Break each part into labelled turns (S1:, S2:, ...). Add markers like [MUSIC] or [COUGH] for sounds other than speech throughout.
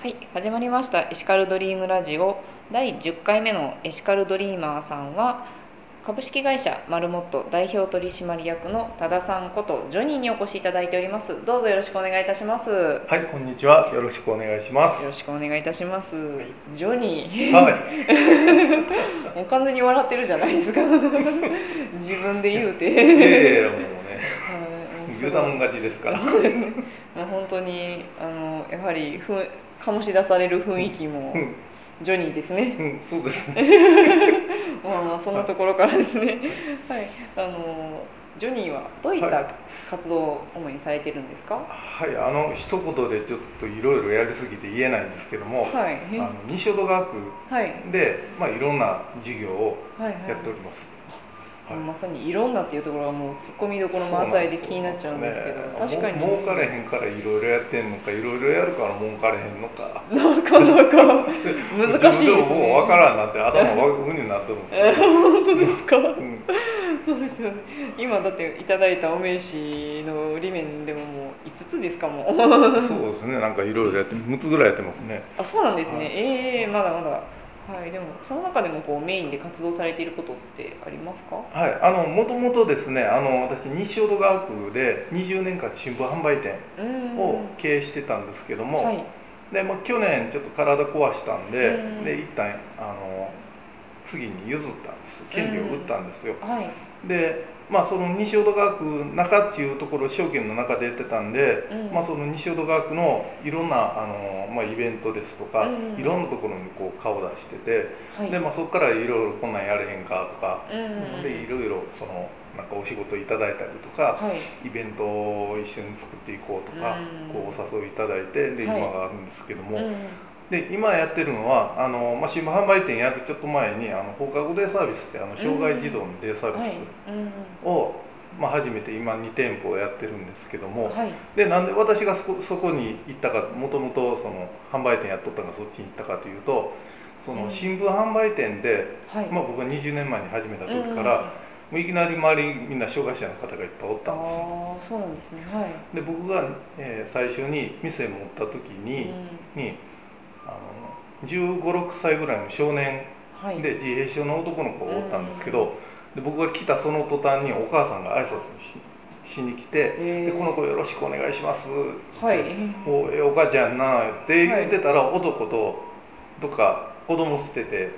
S1: はい始まりました。エシカルドリームラジオ。第10回目のエシカルドリーマーさんは株式会社マルモット代表取締役の多田さんことジョニーにお越しいただいております。どうぞよろしくお願いいたします。よ
S2: はい、こんにちは。よろしくお願いします。
S1: ろしくお願いいたします、
S2: い。
S1: ジョニー、
S2: はい。[LAUGHS]
S1: もう完全に笑ってるじゃないですか。[LAUGHS] 自分で言うて、
S2: 油断勝ちですから。
S1: そうですね。本当にあのやはりふ醸し出される雰囲気も
S2: うん、
S1: ジョニーですね。
S2: うん、そうですね。[LAUGHS]
S1: まあまあそんなところからですね。はい。あのジョニーはどういった
S2: はい
S1: 活動を主にされてるんですか？
S2: はい、あの一言でちょっといろいろやりすぎて言えないんですけども、
S1: はい。
S2: あの西淀川区
S1: はい。
S2: でまあいろんな事業を
S1: はいはい。
S2: やっております。はい
S1: まさにいろんなっていうところはもうツッコミどころ満載で気になっちゃうんですけど確かに。
S2: も儲かれへんからいろいろやってんのかいろいろやるから儲かれへんのか
S1: なかなか。難しいです
S2: 自分でももう
S1: ね
S2: 分からんなって頭ワクになってるんです
S1: え
S2: けど、[LAUGHS]
S1: 本当ですか？
S2: うん、
S1: そうですよね。今だっていただいたお名刺の売り面でももう5つですかも
S2: そうですね。なんかいろいろやって6つぐらいやってますね。
S1: あそうなんですね、
S2: はい
S1: ええまだまだはいでもその中でもこうメインで活動されていることってありますか？
S2: はい、あのもともとですねあの私西淀川区で20年間新聞販売店
S1: うん
S2: を経営してたんですけども、
S1: はい。
S2: でまあ、去年ちょっと体壊したんで,、
S1: うん。
S2: で一旦あの次に譲ったんです。権利を売ったんですよ、
S1: はい。
S2: でまあその西淀川区中っていうところ証券の中でやってたんで、
S1: うん。
S2: まあ、その西淀川区のいろんなあの、まあ、イベントですとか、
S1: うん。
S2: いろんなところにこう顔出してて、
S1: はい。
S2: でまあ、そこからいろいろこんなんやれへんかとか、
S1: うん。
S2: でいろいろそのなんかお仕事いただいたりとか、
S1: はい。
S2: イベントを一緒に作っていこうとか、
S1: うん。
S2: こうお誘いいただいてで
S1: はい。
S2: 今があるんですけども、
S1: うん
S2: で今やってるのはあの、まあ、新聞販売店やるちょっと前にあの放課後デイサービスってあの障害児童のデイサー
S1: はい。
S2: ビ
S1: うん。
S2: スを、まあ、初めて今2店舗やってるんですけども、
S1: はい。
S2: でなんで私がそこそこに行ったかもともとその販売店やっとったのがそっちに行ったかというとそ
S1: うん。
S2: の新聞販売店で、
S1: はい。
S2: まあ、僕が20年前に始めた時から、もういきなり周りにみんな障害者の方がいっぱいおったんですよ。
S1: ああそうなんですね。はい。
S2: で僕が、えー最初に店持った時に,、
S1: うん。
S2: にあの1 5 6歳ぐらいの少年
S1: はい。
S2: で自閉症の男の子がおったんですけど、で僕が来たその途端にお母さんが挨拶ししに来て「
S1: えー。
S2: でこの子よろしくお願いします」
S1: はい。
S2: おえお母ちゃんな」って言ってたら、男とどっか子供捨てて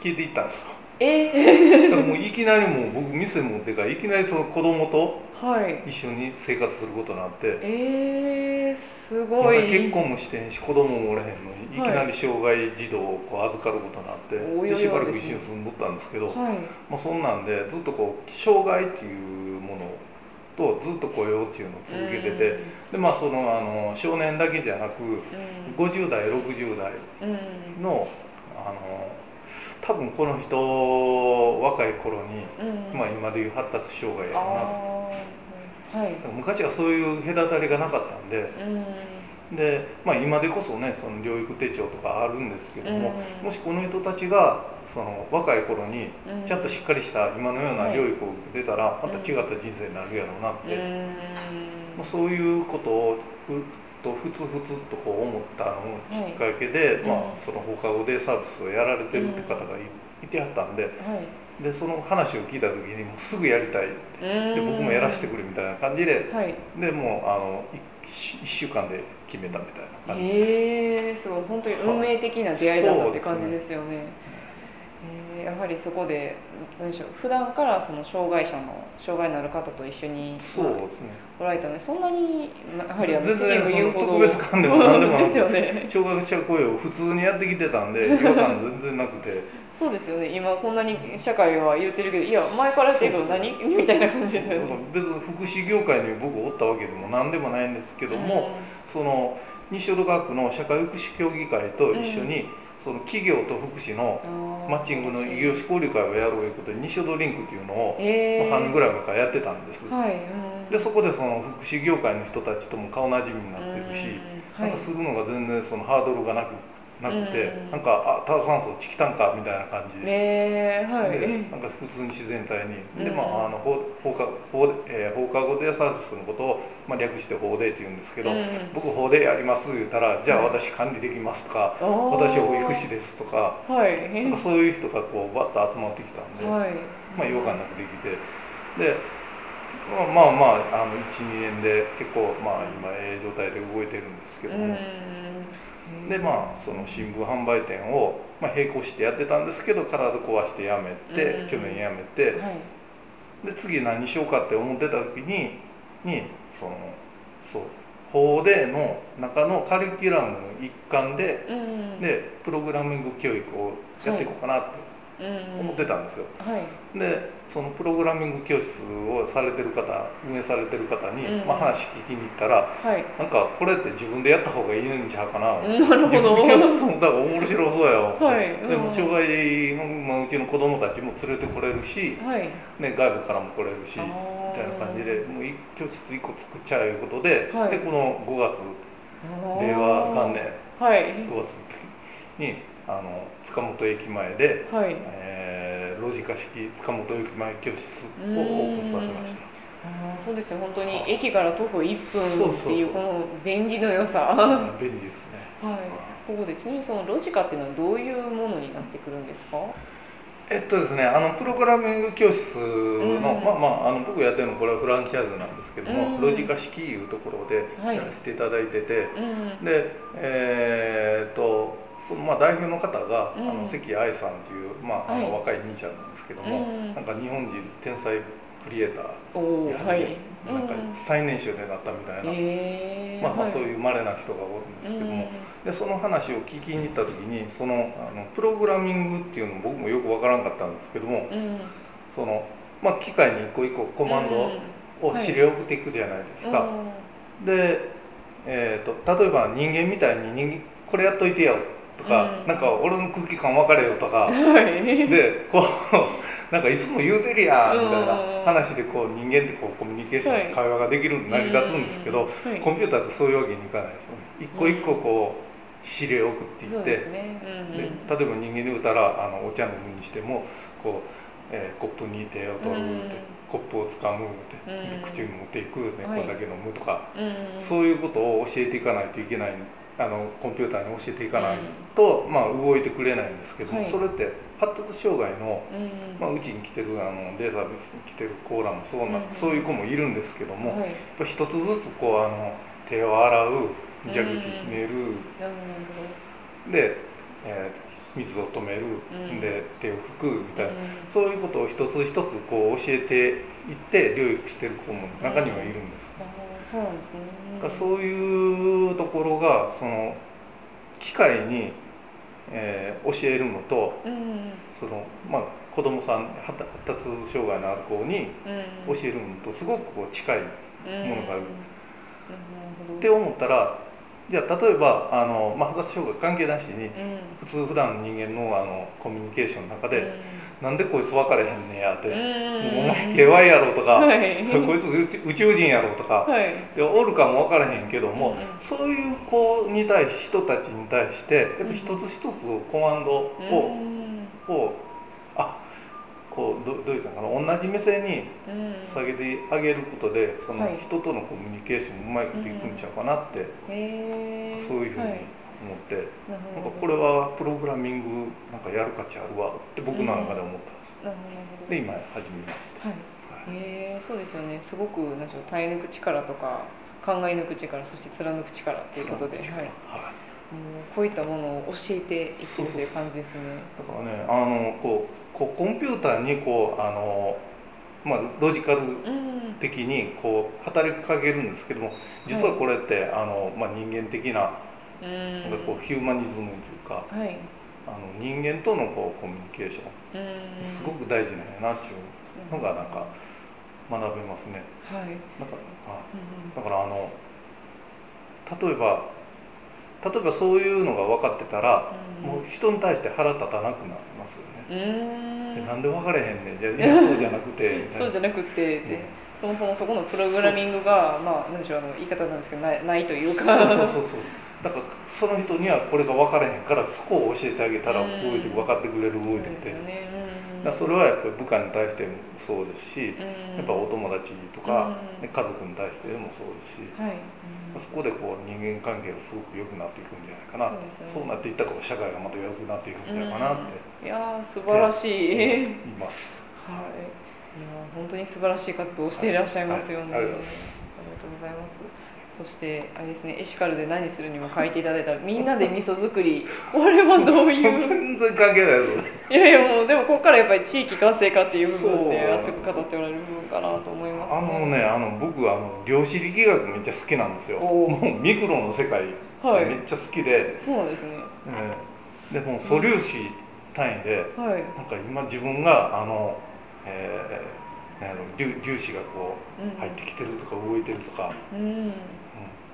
S2: 聞いていったんですよ。
S1: え？
S2: もういきなりもう僕店持ってからいきなりその子供と一緒に生活することになって。
S1: えー、す
S2: ま
S1: ごい。
S2: だ結婚もしてへんし子供もおれへんのにい。きなり障害児童をこう預かることになって、でしばらく一緒に住んどったんですけど、
S1: はい。
S2: まあ、そんなんでずっとこう障害っていうものとずっと雇用っていうのを続けてて、でまあそのあの少年だけじゃなく
S1: うん。
S2: 50代60代
S1: うんうん。
S2: のあの多分この人若い頃に、
S1: うん。
S2: まあ、今でいう発達障害や
S1: あ
S2: ろうな
S1: ー。はい。
S2: 昔はそういう隔たりがなかったんで。
S1: うん。
S2: で、まあ、今でこそねその療育手帳とかあるんですけども、
S1: うん。
S2: もしこの人たちがその若い頃に
S1: うん。
S2: ちゃんとしっかりした今のような
S1: はい。
S2: 療育を受けてたらまた違った人生になるやろうなって、
S1: うん。
S2: まあ、そういうことをとふつふつっとこう思ったのがきっかけで、
S1: い
S2: まあ
S1: うん、
S2: その放課後デイサービスをやられてるって方がい,、てはったんで
S1: はい。
S2: でその話を聞いた時にもうすぐやりたいで
S1: で
S2: 僕もやらせてくれみたいな感じで
S1: はい。
S2: でもうあの 1, 週間で決めたみたいな感じです。
S1: へえすごい。本当に運命的な出会いだったって感じですよね。えーやはりそこで何でしょう普段からその障害者の障害のある方と一緒に
S2: そうですね。
S1: おられたのでそんなにまあやはりあの
S2: 全然
S1: 言う
S2: 特別感でも何でも
S1: ですよね。
S2: 障害者雇用を普通にやってきてたんで [LAUGHS] 違和感全然なくて。
S1: そうですよね。今こんなに社会は言ってるけどいや前からやってるけど何？みたいな感じですよね。
S2: 別に福祉業界に僕おったわけでも何でもないんですけども、その西淀川区の社会福祉協議会と一緒に、その企業と福祉の
S1: うん
S2: マッチングの異業種交流会をやろうということで西淀リンクっていうのを、
S1: えー。
S2: まあ、3年ぐらい前からやってたんです、
S1: はい、うん。
S2: でそこでその福祉業界の人たちとも顔なじみになってるし、
S1: うんはい。
S2: またするのが全然そのハードルがなくなくて、
S1: うん。
S2: なんかあ炭酸素チキタンかみたいな感じで。
S1: ねはい。
S2: でなんか普通に自然体に、で
S1: うん。
S2: まああの放放課放,、えー放課後デイサービスのことを、まあ、略して放デイって言うんですけど、
S1: うん。
S2: 僕放デイやります言ったらじゃあ私管理できますとか、私保育士ですとか
S1: はい。
S2: なんかそういう人がこうバッと集まってきたんで、
S1: はい。
S2: まあ違和感なくできて。でまあまあまああの12年で結構まあ今ええ状態で動いてるんですけども、でまあその新聞販売店を、まあ、並行してやってたんですけど体壊してやめて、
S1: うん
S2: 去年やめて
S1: はい。
S2: で次何しようかって思ってた時ににそのそう法での中のカリキュラムの一環で
S1: うん
S2: でプログラミング教育をやっていこうかなって
S1: うん
S2: 思ってたんですよ。
S1: はい。
S2: でそのプログラミング教室をされてる方運営されてる方に、
S1: うん。
S2: まあ、話聞きに行ったら
S1: はい。
S2: なんかこれって自分でやった方がいいんちゃうかな、
S1: なるほど。
S2: 自分で教室もだから面白そうやよ、
S1: はい。
S2: でも
S1: うん
S2: 障害の、まあ、うちの子供たちも連れてこれるし、
S1: はい。
S2: ね、外部からも来れるし
S1: あ
S2: み
S1: ー
S2: たいな感じでもう一教室1個作っちゃういうことで,、
S1: はい。
S2: でこの5月令和元年
S1: はい。
S2: 5月にあの塚本駅前で、
S1: はい。
S2: えーロジカ式塚本駅前教室をオープンさせました。
S1: あーそうですよ。本当に駅から徒歩1分っていうこの便利の良さ。
S2: うん便利ですね。
S1: はい。ここでちなみにそのロジカっていうのはどういうものになってくるんですか？
S2: えっとですね、あのプログラミング教室の、
S1: うん。
S2: まあまああの僕やってるのこれはフランチャイズなんですけども、
S1: うん。
S2: ロジカ式いうところで
S1: はい。
S2: やらせていただいてて、
S1: うん。
S2: でえーっとそのまあ代表の方が、
S1: うん。
S2: あの関愛さんというまああの
S1: はい。
S2: 若い兄ちゃんなんですけども、
S1: うん。
S2: なんか日本人天才クリエイターや
S1: はい。
S2: なんか最年少でなったみたいな、
S1: えー。
S2: まあまあそう
S1: う
S2: いう稀な人がおるんですけども、
S1: ん
S2: でその話を聞きに行った時にそのあのプログラミングっていうの僕もよくわからんかったんですけども
S1: うん。
S2: その、まあ、機械に一個一個コマンドを
S1: はい。
S2: 指令を送っていくじゃないですか。で、えー、と例えば人間みたいに人間「これやっといてよ」とか、
S1: うん。
S2: なんか俺の空気感分かれよとか。
S1: うんはい。
S2: でこう [LAUGHS] なんかいつも言うてるやんみたい
S1: うん
S2: な。話でこう人間ってこうコミュニケーション、
S1: はい。
S2: 会話ができる成り立つんですけど、
S1: うん。はい。
S2: コンピューターってそういうわけにいかないですよね。一個一個こう指令を送っていって、
S1: ね。うん
S2: で
S1: うん。
S2: 例えば人間で言うたらあのお茶飲むにしてもこう、えーコップに手を取るって、
S1: うん。
S2: コップをつかむって、
S1: うん。
S2: で口に持っていく、ね
S1: はい。
S2: これだけ飲むとか、
S1: うん。
S2: そういうことを教えていかないといけないあのコンピューターに教えていかないと、まあ、動いてくれないんですけども、
S1: はい。
S2: それって発達障害の、
S1: うん
S2: まあ、うちに来てるあのデータベースに来てるコーラもそうな、
S1: うん
S2: そういう子もいるんですけども、やっ
S1: はい
S2: ぱ一つずつこうあの手を洗う蛇口ひねる。で、えー水を止める、
S1: うん。
S2: で手を拭くみたいな、そういうことを一つ一つこう教えていって療育してる子も中にはいるんです。
S1: そうなんですね。
S2: だからそういうところがその機械に、えー教えるのと
S1: うん。
S2: その、まあ、子供さん発達障害のある子に
S1: うん。
S2: 教えるのとすごくこう近いものがある。
S1: なるほど。
S2: て思ったらじゃあ例えばあの、まあ、発達障害関係なしに
S1: うん。
S2: 普通普段の人間のあのコミュニケーションの中で、
S1: うん。
S2: なんでこいつ分かれへんねやって、お前 KY やろとか、
S1: はい。[LAUGHS]
S2: こいつ宇宙人やろとか、
S1: はい。
S2: でおるかも分からへんけども、
S1: うん。
S2: そういう子に対し人たちに対してやっぱ一つ一つコマンドを,、
S1: うん。
S2: をあこうどどういうのかな同じ目線に
S1: うん。
S2: 下げてあげることでその
S1: はい。
S2: 人とのコミュニケーションもうまいこといくんちゃうかなって、
S1: へー。
S2: そういうふうに
S1: はい
S2: 思って、
S1: なるほど
S2: なんかこれはプログラミングなんかやる価値あるわって僕の中で思ったんですよ。
S1: なるほどなるほど。
S2: で今始めました。
S1: はい。へえそうですよね。すごくなんでしょう耐え抜く力とか考え抜く力そして貫く力ということで、はい、
S2: はい
S1: こういったものを教えていってという感じですね。
S2: だからね。あのこうこうコンピューターにこうあの、まあ、ロジカル
S1: うん。
S2: 的にこう働きかけるんですけども実はこれって、あのまあ、人間的な
S1: うん。
S2: なんかこうヒューマニズムというか
S1: はい。
S2: あの人間とのこうコミュニケーショ
S1: うん。
S2: ンすごく大事なんやなっていうのがなんか学べますね。
S1: はい。
S2: だからあ
S1: うん。
S2: だからあの例えば例えばそういうのが分かってたら、
S1: うん。
S2: もう人に対して腹立たなくなりますよね。なんで分かれへんねん。じゃあいやそうじゃなくて
S1: そうじゃなくて、[LAUGHS]
S2: うん
S1: でそもそもそこのプログラミングがまあなんでしょうあの言い方なんですけどないないというか。
S2: そうそうそうそう。だからその人にはこれが分からへんからそこを教えてあげたら
S1: うん。
S2: 動いて分かってくれる動いてきて、
S1: そうですよね。うん
S2: だそれはやっぱり部下に対してもそうですし、
S1: うん。
S2: やっぱお友達とか、家族に対してでもそうですし、
S1: はい、
S2: そこでこう人間関係がすごく良くなっていくんじゃないかな。
S1: そう
S2: そうなっていったらこう社会がまた良くなっていくんじゃないかなって。
S1: いやー素晴らしい、
S2: 言います。
S1: はい、いやー本当に素晴らしい活動をしていらっしゃいますよね。
S2: はい。ありがとうござい
S1: ありがとうございます。そしてあれですね、エシカルで何するにも書いていただいたみんなで味噌作り。これはどういう？
S2: 全然関係ないです。
S1: いやいやもうでもここからやっぱり地域活性化っていう部分で熱く語っておられる部分かなと思います、
S2: あのね、あの僕あの量子力学めっちゃ好きなんですよ。もうミクロの世界
S1: はい
S2: めっちゃ好きで、
S1: そうなんですね。
S2: えーでもう素粒子単位で、
S1: はい。
S2: なんか今自分があの、えー、なんやろ粒粒子がこ
S1: う
S2: 入ってきてるとか動いてるとか、
S1: うん。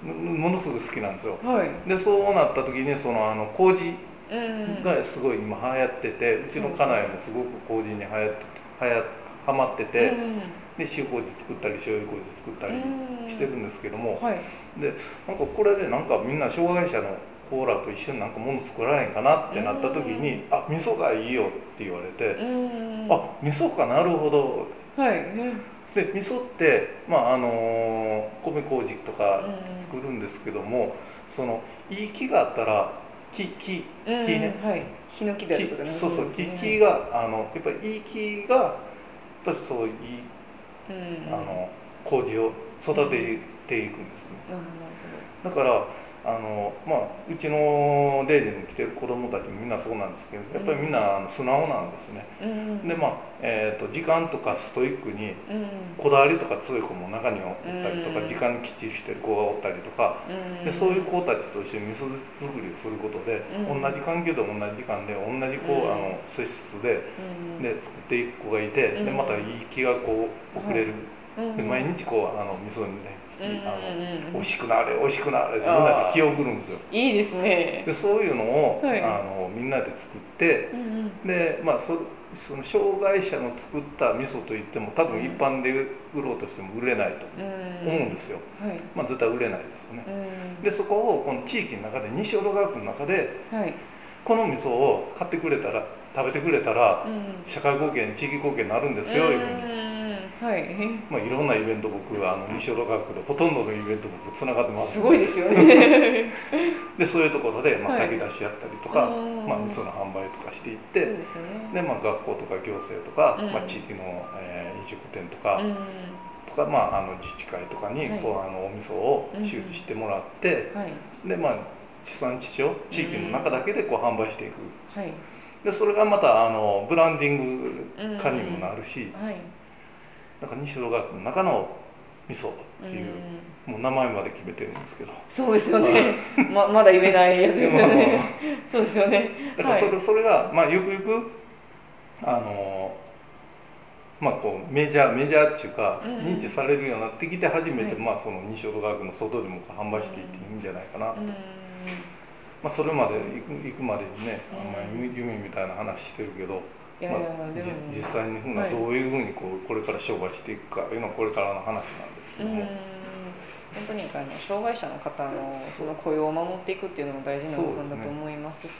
S2: うん、もものすごく好きなんですよ。
S1: はい。
S2: でそうなった時にそのあの麹
S1: うん。
S2: がすごい今流行っててうちの家内もすごく麹に流行ってはやはまってて、
S1: うん
S2: で塩麹作ったり醤油麹作ったり
S1: うん
S2: してるんですけども、
S1: はい。
S2: でなんかこれでなんかみんな障害者のコーラと一緒になんかもの作られへんかなってなった時に「あ味噌がいいよ」って言われて
S1: うん。
S2: 「あ味噌かなるほど」
S1: はい。
S2: で味噌ってまああの米麹とか
S1: うん
S2: 作るんですけども、そのいい木があったら木木
S1: うん。
S2: 木ね、
S1: はい。ヒノキであるとか
S2: 木そうそう木木があのやっぱりいい木がやっぱりそういい
S1: うん。
S2: あの麹を育てていくんですね。だからあの、まあ、うちのデイジーに来てる子供たちもみんなそうなんですけどやっぱりみんな素直なんですね。
S1: うん。
S2: でまあ、えー、と時間とかストイックに
S1: うん。
S2: こだわりとか強い子も中にはおったりとか、
S1: うん
S2: 時間にきっちりしてる子がおったりとか、
S1: うん。
S2: でそういう子たちと一緒に味噌作りをすることで、
S1: うん
S2: 同じ環境で同じ時間で同じこう、
S1: うん
S2: あの性質で
S1: うん。
S2: で作っていく子がいて、
S1: うん
S2: でまたいい気がこう送れる、
S1: うん。
S2: で毎日こうあの味噌にね、
S1: うん。
S2: あの
S1: うん。
S2: 美味しくなれ美味しくなれってみんなで気を送るんですよ。
S1: いいですね。
S2: でそういうのを、
S1: はい
S2: あのみんなで作って
S1: うんうん。
S2: でまあそその障害者の作った味噌といっても多分
S1: うん
S2: 一般で売ろうとしても売れないと
S1: うん。
S2: 思うんですよ、
S1: はい。
S2: まあ絶対売れないですよね
S1: うん。
S2: でそこをこの地域の中で西淀川区の中で
S1: はい。
S2: この味噌を買ってくれたら食べてくれたら
S1: うん。
S2: 社会貢献地域貢献になるんですよ、いうふうに
S1: うん。はい。
S2: まあ、いろんなイベント僕あの西淀川区でほとんどのイベント僕つながってます
S1: すごいですよね。[LAUGHS]
S2: でそういうところで、まあ、
S1: はい
S2: 炊き出しやったりとか、
S1: うん
S2: まあ、味噌の販売とかしていって
S1: でね。
S2: で、まあ、学校とか行政とか、
S1: うん
S2: まあ、地域の、えー飲食店とか、
S1: うん。
S2: とか、まあ、あの自治会とかに
S1: はい
S2: こう、あのお味噌を周知してもらって、
S1: はい。
S2: でまあ地産地消地域の中だけでこう販売していく
S1: はい。
S2: でそれがまたあのブランディング化にもなるし、
S1: はい。
S2: だから西淀川区の中の味噌っていう、もう名前まで決めてるんですけど。
S1: そうですよね。ま [LAUGHS] まだ言えないやつですよね。そうですよね。
S2: だからそれ,、
S1: はい
S2: それが、まあ、ゆくゆくあのまあこうメジャーメジャーっていうか、認知されるようになってきて初めて、
S1: はい
S2: まあ、その西淀川区の外でも販売していっていいんじゃないかな、
S1: うん。
S2: まあ、それまで行く行くまでにね、
S1: うん
S2: あんまり夢みたいな話してるけど、
S1: いやいや
S2: まあ、
S1: でも
S2: じ実際にふうな
S1: はい。
S2: どういうふうにこうこれから商売していくかいうのはこれからの話なんですけ
S1: うん。
S2: ども、。
S1: 本当にあの障害者の方のその雇用を守っていくっていうのも大事な部分だと思いますし、はい、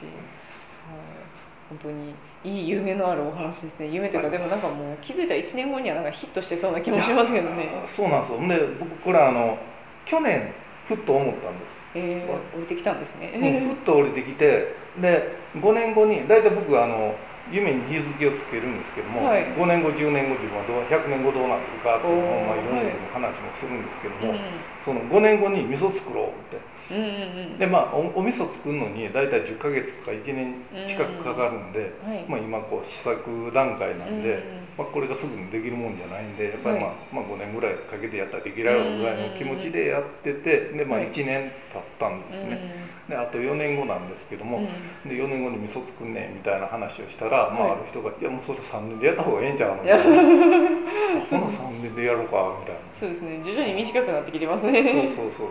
S1: 本当にいい夢のあるお話ですね。夢というかでもなんかもう気づいたら1年後にはなんかヒットしてそうな気もしますけどね。
S2: そうなんですよ。で僕これあの去年ふっと思ったんです。
S1: えー、降りてきたんですね、
S2: うんふっと降りてきてで5年後に大体僕あの夢に日付をつけるんですけども、
S1: はい。
S2: 5年後10年後自分はどう100年後どうなってるかっていうのを、まあ、い。ろんな
S1: はい
S2: 話もするんですけども、
S1: うん
S2: その5年後に味噌作ろうって
S1: うんうんうん。
S2: でまあおお味噌作るのに大体10ヶ月とか1年近くかかるんで、
S1: はい。
S2: まあ、今こう試作段階なんで、
S1: うん
S2: まあ、これがすぐにできるもんじゃないんでやっぱり、まあ
S1: はい。
S2: まあ、5年ぐらいかけてやったらできるやろうぐらいの気持ちでやっててで、まあ、
S1: はい。
S2: 1年経ったんですね。であと4年後なんですけども、
S1: うん。
S2: で4年後に味噌作んねんみたいな話をしたら、まあ、
S1: はい。
S2: ある人が「いやもうそれ3年でやった方がええんちゃうの?」[LAUGHS] みたいな「ほな3年でやろうか」みたいな。
S1: そうですね。徐々に短くなってきてますね。
S2: そうそうそうそうそう、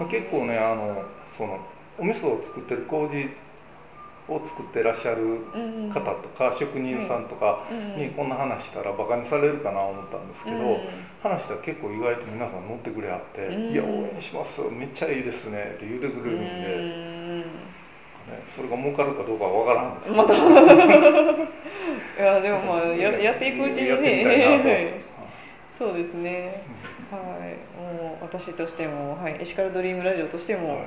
S2: まあ、結構ねあのそのお味噌を作ってる麹を作ってらっしゃる方とか職人さんとかにこんな話したらバカにされるかな思ったんですけど、話したら結構意外と皆さん乗ってくれはって「いや応援します。めっちゃいいですね」って言うてくれるんで、ね、それが儲かるかどうかは分からんですけど、また [LAUGHS]
S1: いやでもまあややっていくうちにね。[LAUGHS] そうですね、はい、もう私としても、はい、エシカルドリームラジオとしても、はい、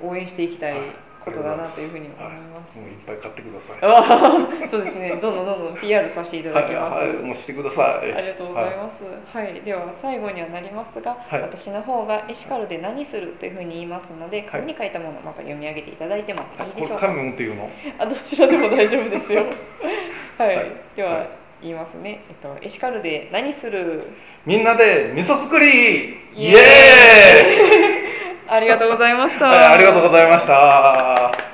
S1: 応援していきたいことだなというふうに思います。
S2: もういっぱい買ってください。
S1: そうですね。どんどんどんどん PR させていただきます。
S2: はい、もうしてください。
S1: ありがとうございます。はい、では最後にはなりますが、私の方がエシカルで何するというふうに言いますので、紙に書いたものまた読み上げていただいてもいいでしょうか。
S2: 紙っていうの？
S1: あ、どちらでも大丈夫ですよ。[LAUGHS] はい、では、言いますね。えっとエシカルで何する？
S2: みんなで味噌作り！イエーイ！[LAUGHS]
S1: ありがとうございました、
S2: はい、ありがとうございました